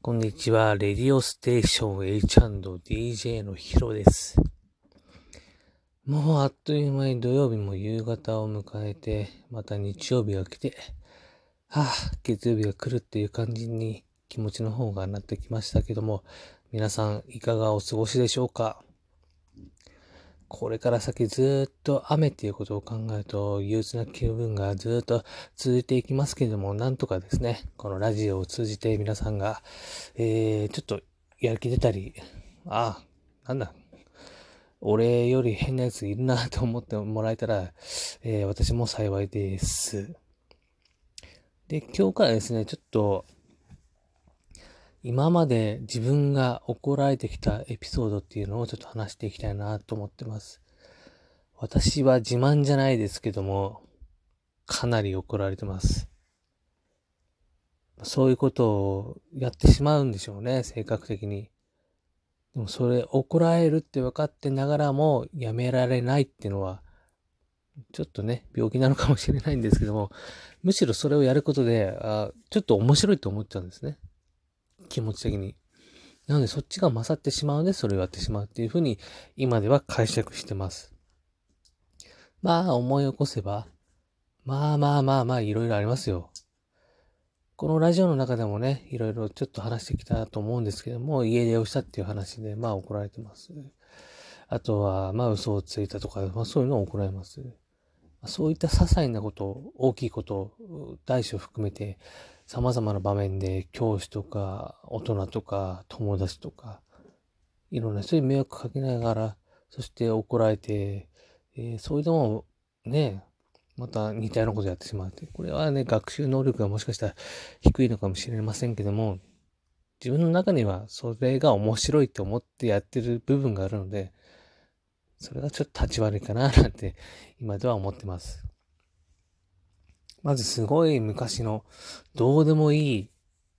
こんにちは。レディオステーション H&DJ のヒロです。もうあっという間に土曜日も夕方を迎えて、また日曜日が来て、はあ、月曜日が来るっていう感じに気持ちの方がなってきましたけども、皆さんいかがお過ごしでしょうか？これから先ずっと雨っていうことを考えると憂鬱な気分がずっと続いていきますけれども、なんとかですね、このラジオを通じて皆さんが、えー、ちょっとやる気出たり、ああ、なんだ、俺より変なやついるなと思ってもらえたら、えー、私も幸いです。で、今日からですね、ちょっと、今まで自分が怒られてきたエピソードっていうのをちょっと話していきたいなと思ってます。私は自慢じゃないですけども、かなり怒られてます。そういうことをやってしまうんでしょうね、性格的に。でもそれ怒られるって分かってながらもやめられないっていうのは、ちょっとね、病気なのかもしれないんですけども、むしろそれをやることで、あちょっと面白いと思っちゃうんですね。気持ち的に。なのでそっちが勝ってしまうのでそれをやってしまうっていうふうに今では解釈してます。まあ思い起こせば、まあまあまあまあいろいろありますよ。このラジオの中でもね、いろいろちょっと話してきたと思うんですけども、家出をしたっていう話で、まあ怒られてます。あとは、まあ嘘をついたとか、まあそういうのを怒られます。そういった些細なこと、大きいこと、大小含めて、様々な場面で教師とか大人とか友達とかいろんな人に迷惑かけながら、そして怒られて、えー、そういうのもね、また似たようなことやってしまって。これはね、学習能力がもしかしたら低いのかもしれませんけども、自分の中にはそれが面白いって思ってやってる部分があるので、それがちょっと立ち悪いかななんて今では思ってます。まずすごい昔のどうでもいい、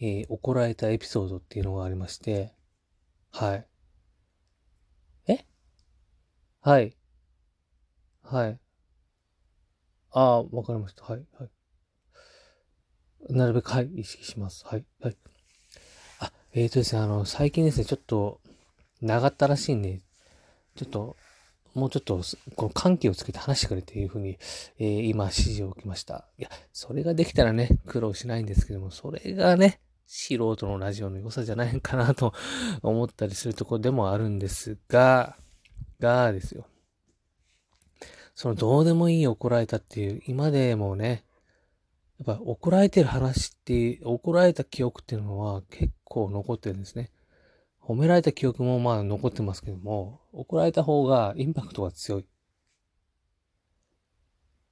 えー、怒られたエピソードっていうのがありまして、はい。え？はい。はい。ああ、わかりました。はい、はい。なるべく、はい、意識します。はい、はい。あ、えーとですね、あの、最近ですね、ちょっと、長ったらしいんで、ちょっと、もうちょっと、この緩急をつけて話してくれっていうふうに、えー、今指示を受けました。いや、それができたらね、苦労しないんですけども、それがね、素人のラジオの良さじゃないかなと思ったりするところでもあるんですが、がですよ。そのどうでもいい怒られたっていう、今でもね、やっぱ怒られてる話って、怒られた記憶っていうのは結構残ってるんですね。褒められた記憶もまあ残ってますけども、怒られた方がインパクトが強い。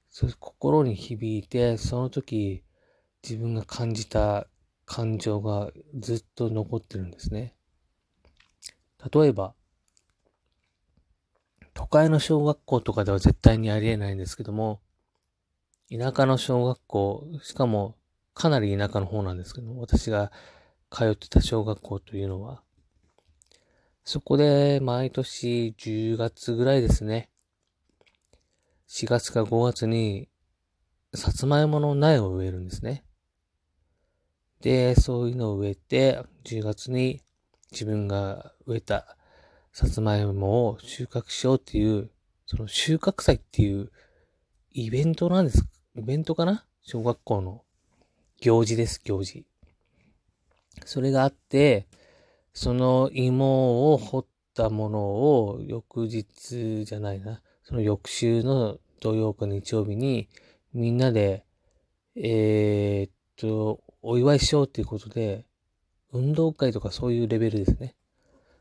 そ心に響いて、その時自分が感じた感情がずっと残ってるんですね。例えば、都会の小学校とかでは絶対にありえないんですけども、田舎の小学校、しかもかなり田舎の方なんですけども、私が通ってた小学校というのは、そこで毎年10月ぐらいですね。4月か5月に、さつまいもの苗を植えるんですね。で、そういうのを植えて、10月に自分が植えたさつまいもを収穫しようっていう、その収穫祭っていうイベントなんです。イベントかな？小学校の行事です、行事。それがあって、その芋を掘ったものを翌日じゃないな、その翌週の土曜か日曜日にみんなで、えー、っと、お祝いしようっていうことで、運動会とかそういうレベルですね。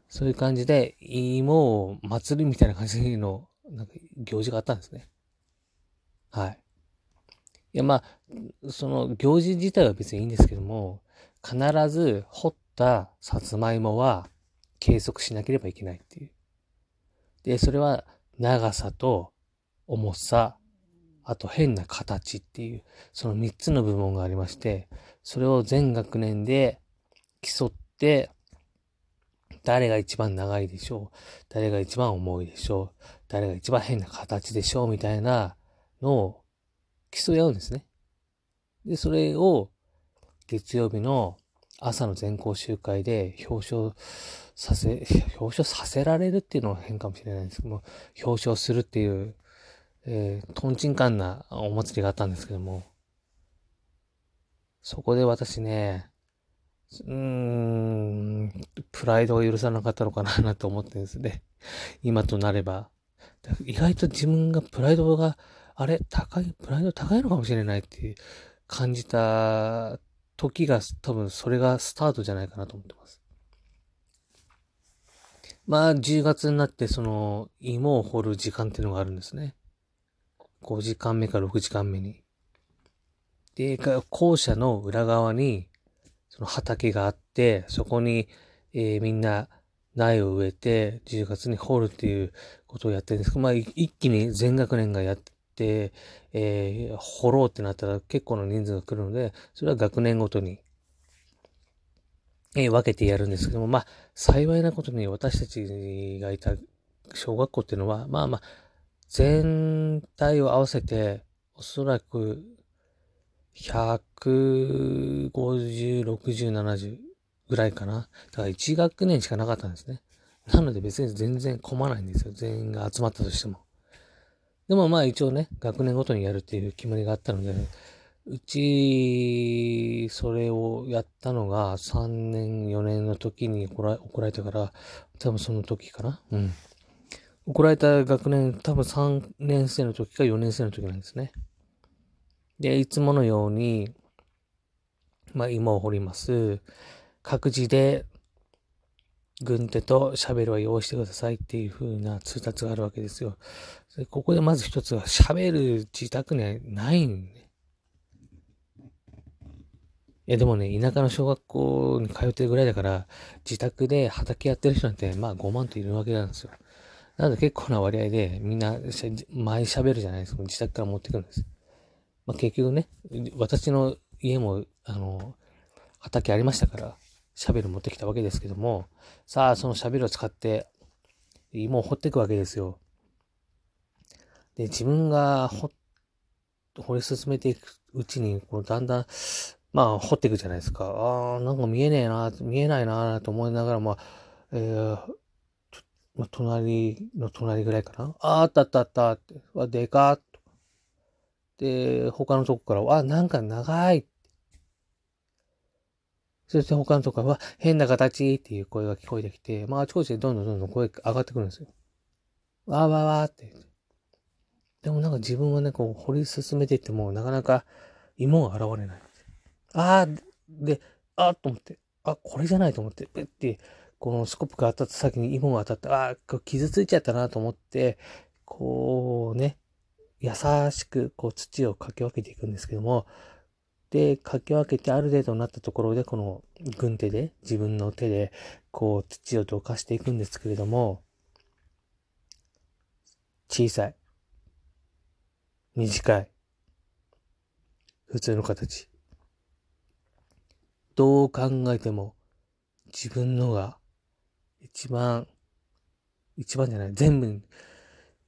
そういう感じで、芋を祭りみたいな感じの、なんか行事があったんですね。はい。いや、まあ、その行事自体は別にいいんですけども、必ず掘ったさつまいもは計測しなければいけないっていう。で、それは長さと重さ、あと変な形っていう、その3つの部門がありまして、それを全学年で競って、誰が一番長いでしょう誰が一番重いでしょう誰が一番変な形でしょうみたいなのを競い合うんですね。で、それを月曜日の朝の全校集会で表彰させ、表彰させられるっていうのは変かもしれないんですけども、表彰するっていう、えー、トンチンカンなお祭りがあったんですけども、そこで私ね、うーん、プライドが許さなかったのかななと思ってですね。今となれば。意外と自分がプライドが、あれ、高い、プライド高いのかもしれないって感じた時が多分それがスタートじゃないかなと思ってます。まあ、10月になってその芋を掘る時間っていうのがあるんですね。5時間目か6時間目に。で、校舎の裏側にその畑があって、そこに、えー、みんな苗を植えて10月に掘るっていうことをやってるんですけど、まあ一気に全学年がやって、えー、掘ろうってなったら結構な人数が来るので、それは学年ごとに、えー、分けてやるんですけども、まあ幸いなことに私たちがいた小学校っていうのは、まあまあ全体を合わせておそらく150、60、70ぐらいかな。だから1学年しかなかったんですね。なので別に全然混まないんですよ。全員が集まったとしても。でもまあ一応ね、学年ごとにやるっていう決まりがあったので、うち、それをやったのが3年、4年の時に怒ら怒られたから、多分その時かな。うん。怒られた学年、多分3年生の時か4年生の時なんですね。で、いつものように、まあ、芋を掘ります。各自で、軍手とシャベルは用意してくださいっていう風な通達があるわけですよ。でここでまず一つは、シャベル自宅にはないんね。いやでもね、田舎の小学校に通ってるぐらいだから、自宅で畑やってる人なんて、まあ5万といるわけなんですよ。なので結構な割合で、みんな、マイシャベルじゃないですか。自宅から持ってくるんです。まあ、結局ね、私の家も、あの、畑ありましたから、シャベル持ってきたわけですけども、さあ、そのシャベルを使って、芋を掘っていくわけですよ。で、自分が掘、掘り進めていくうちに、こうだんだん、まあ、掘っていくじゃないですか。ああ、なんか見えねえな、見えないな、と思いながら、まあ、えー、まあ、隣の隣ぐらいかな。ああ、あったあったあったって。でかっで、他のとこからは、なんか長い。そして他のとかは、変な形っていう声が聞こえてきて、まあ、あちこちでどんどんどんどん声上がってくるんですよ。わーわーわーって。でもなんか自分はね、こう掘り進めていっても、なかなか芋が現れない。あー、で、あーと思って、あ、これじゃないと思って、ペッて、このスコップが当たった先に芋が当たって、あー、傷ついちゃったなと思って、こうね、優しくこう土をかき分けていくんですけども、で、かき分けてある程度になったところで、この軍手で、自分の手で、こう土をどかしていくんですけれども、小さい。短い。普通の形。どう考えても、自分のが一番、一番じゃない、全部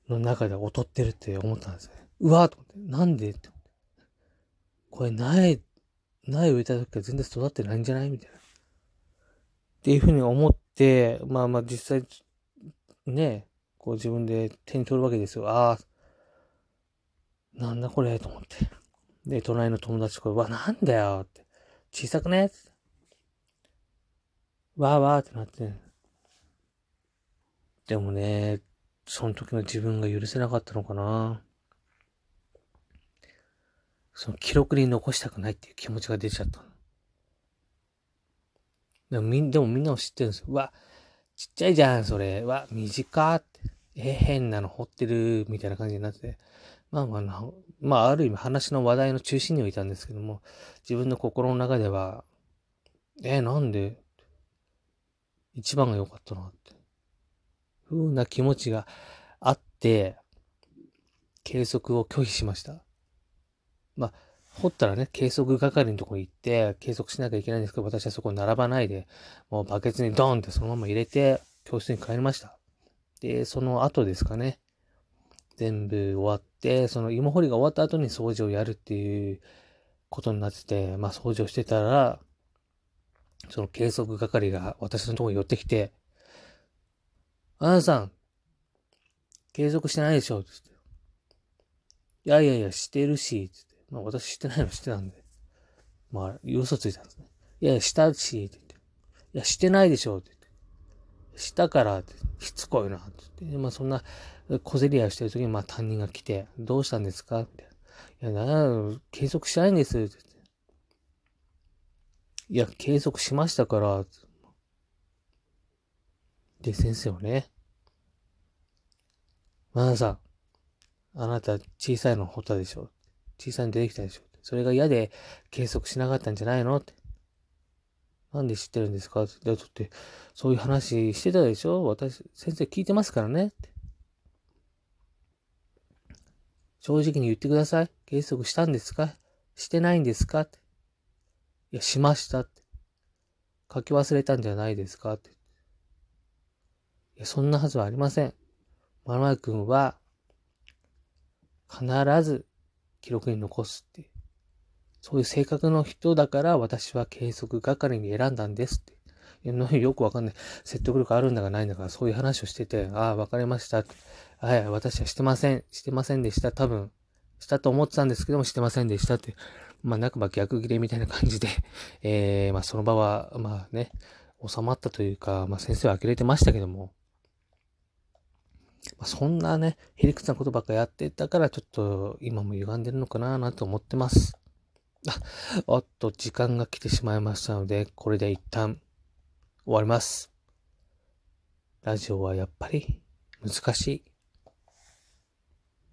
の中で劣ってるって思ったんですね。うわーと思って、なんでって。これ苗、苗植えた時から全然育ってないんじゃない？みたいな。っていうふうに思って、まあまあ実際、ね、こう自分で手に取るわけですよ。ああ、なんだこれと思って。で、隣の友達とか、わ、なんだよって。小さくね？って。わーわーってなって。でもね、その時の自分が許せなかったのかな。その記録に残したくないっていう気持ちが出ちゃった。でもみんでもみんなも知ってるんですよ。わ、ちっちゃいじゃん、それ。わ、短って。え、変なの掘ってる、みたいな感じになって。まあまあ、まあ、ある意味話の話題の中心にはいたんですけども、自分の心の中では、え、なんで一番が良かったなって。ふうな気持ちがあって、計測を拒否しました。まあ、掘ったらね、計測係のとこに行って、計測しなきゃいけないんですけど、私はそこに並ばないで、もうバケツにドーンってそのまま入れて、教室に帰りました。で、その後ですかね、全部終わって、その芋掘りが終わった後に掃除をやるっていうことになってて、まあ掃除をしてたら、その計測係が私のとこに寄ってきて、あなたさん、継続してないでしょつって。いやいやいや、してるし、つって。まあ私してないのしてたんで。まあ、嘘ついたんですね。いや、したし、って言って。いや、してないでしょって言って。したから、って、しつこいな、って言って。まあそんな小競り合いしてる時に、まあ担任が来て、どうしたんですかみたいな。いや、な継続しないんです、って言って。いや、継続しましたから、で、先生はね、マナさん、あなた小さいの掘ったでしょ小さい出てきたでしょそれが嫌で計測しなかったんじゃないのって。なんで知ってるんですかって。だって、そういう話してたでしょ？私、先生聞いてますからねって。正直に言ってください。計測したんですか？してないんですか？って。いや、しましたって。書き忘れたんじゃないですか？って。いや、そんなはずはありません。まるまるくんは、必ず記録に残すって。そういう性格の人だから私は計測係に選んだんですって。よくわかんない。説得力あるんだかないんだか、そういう話をしてて、ああ、わかりました。はい、私はしてません。してませんでした。多分、したと思ってたんですけども、してませんでしたって。まあ、なんか逆切れみたいな感じで、えー、まあ、その場は、まあね、収まったというか、まあ、先生は呆れてましたけども、そんなね、へりくつなことばっかやってたから、ちょっと今も歪んでるのかななんて思ってます。あ、おっと、時間が来てしまいましたので、これで一旦終わります。ラジオはやっぱり難しい。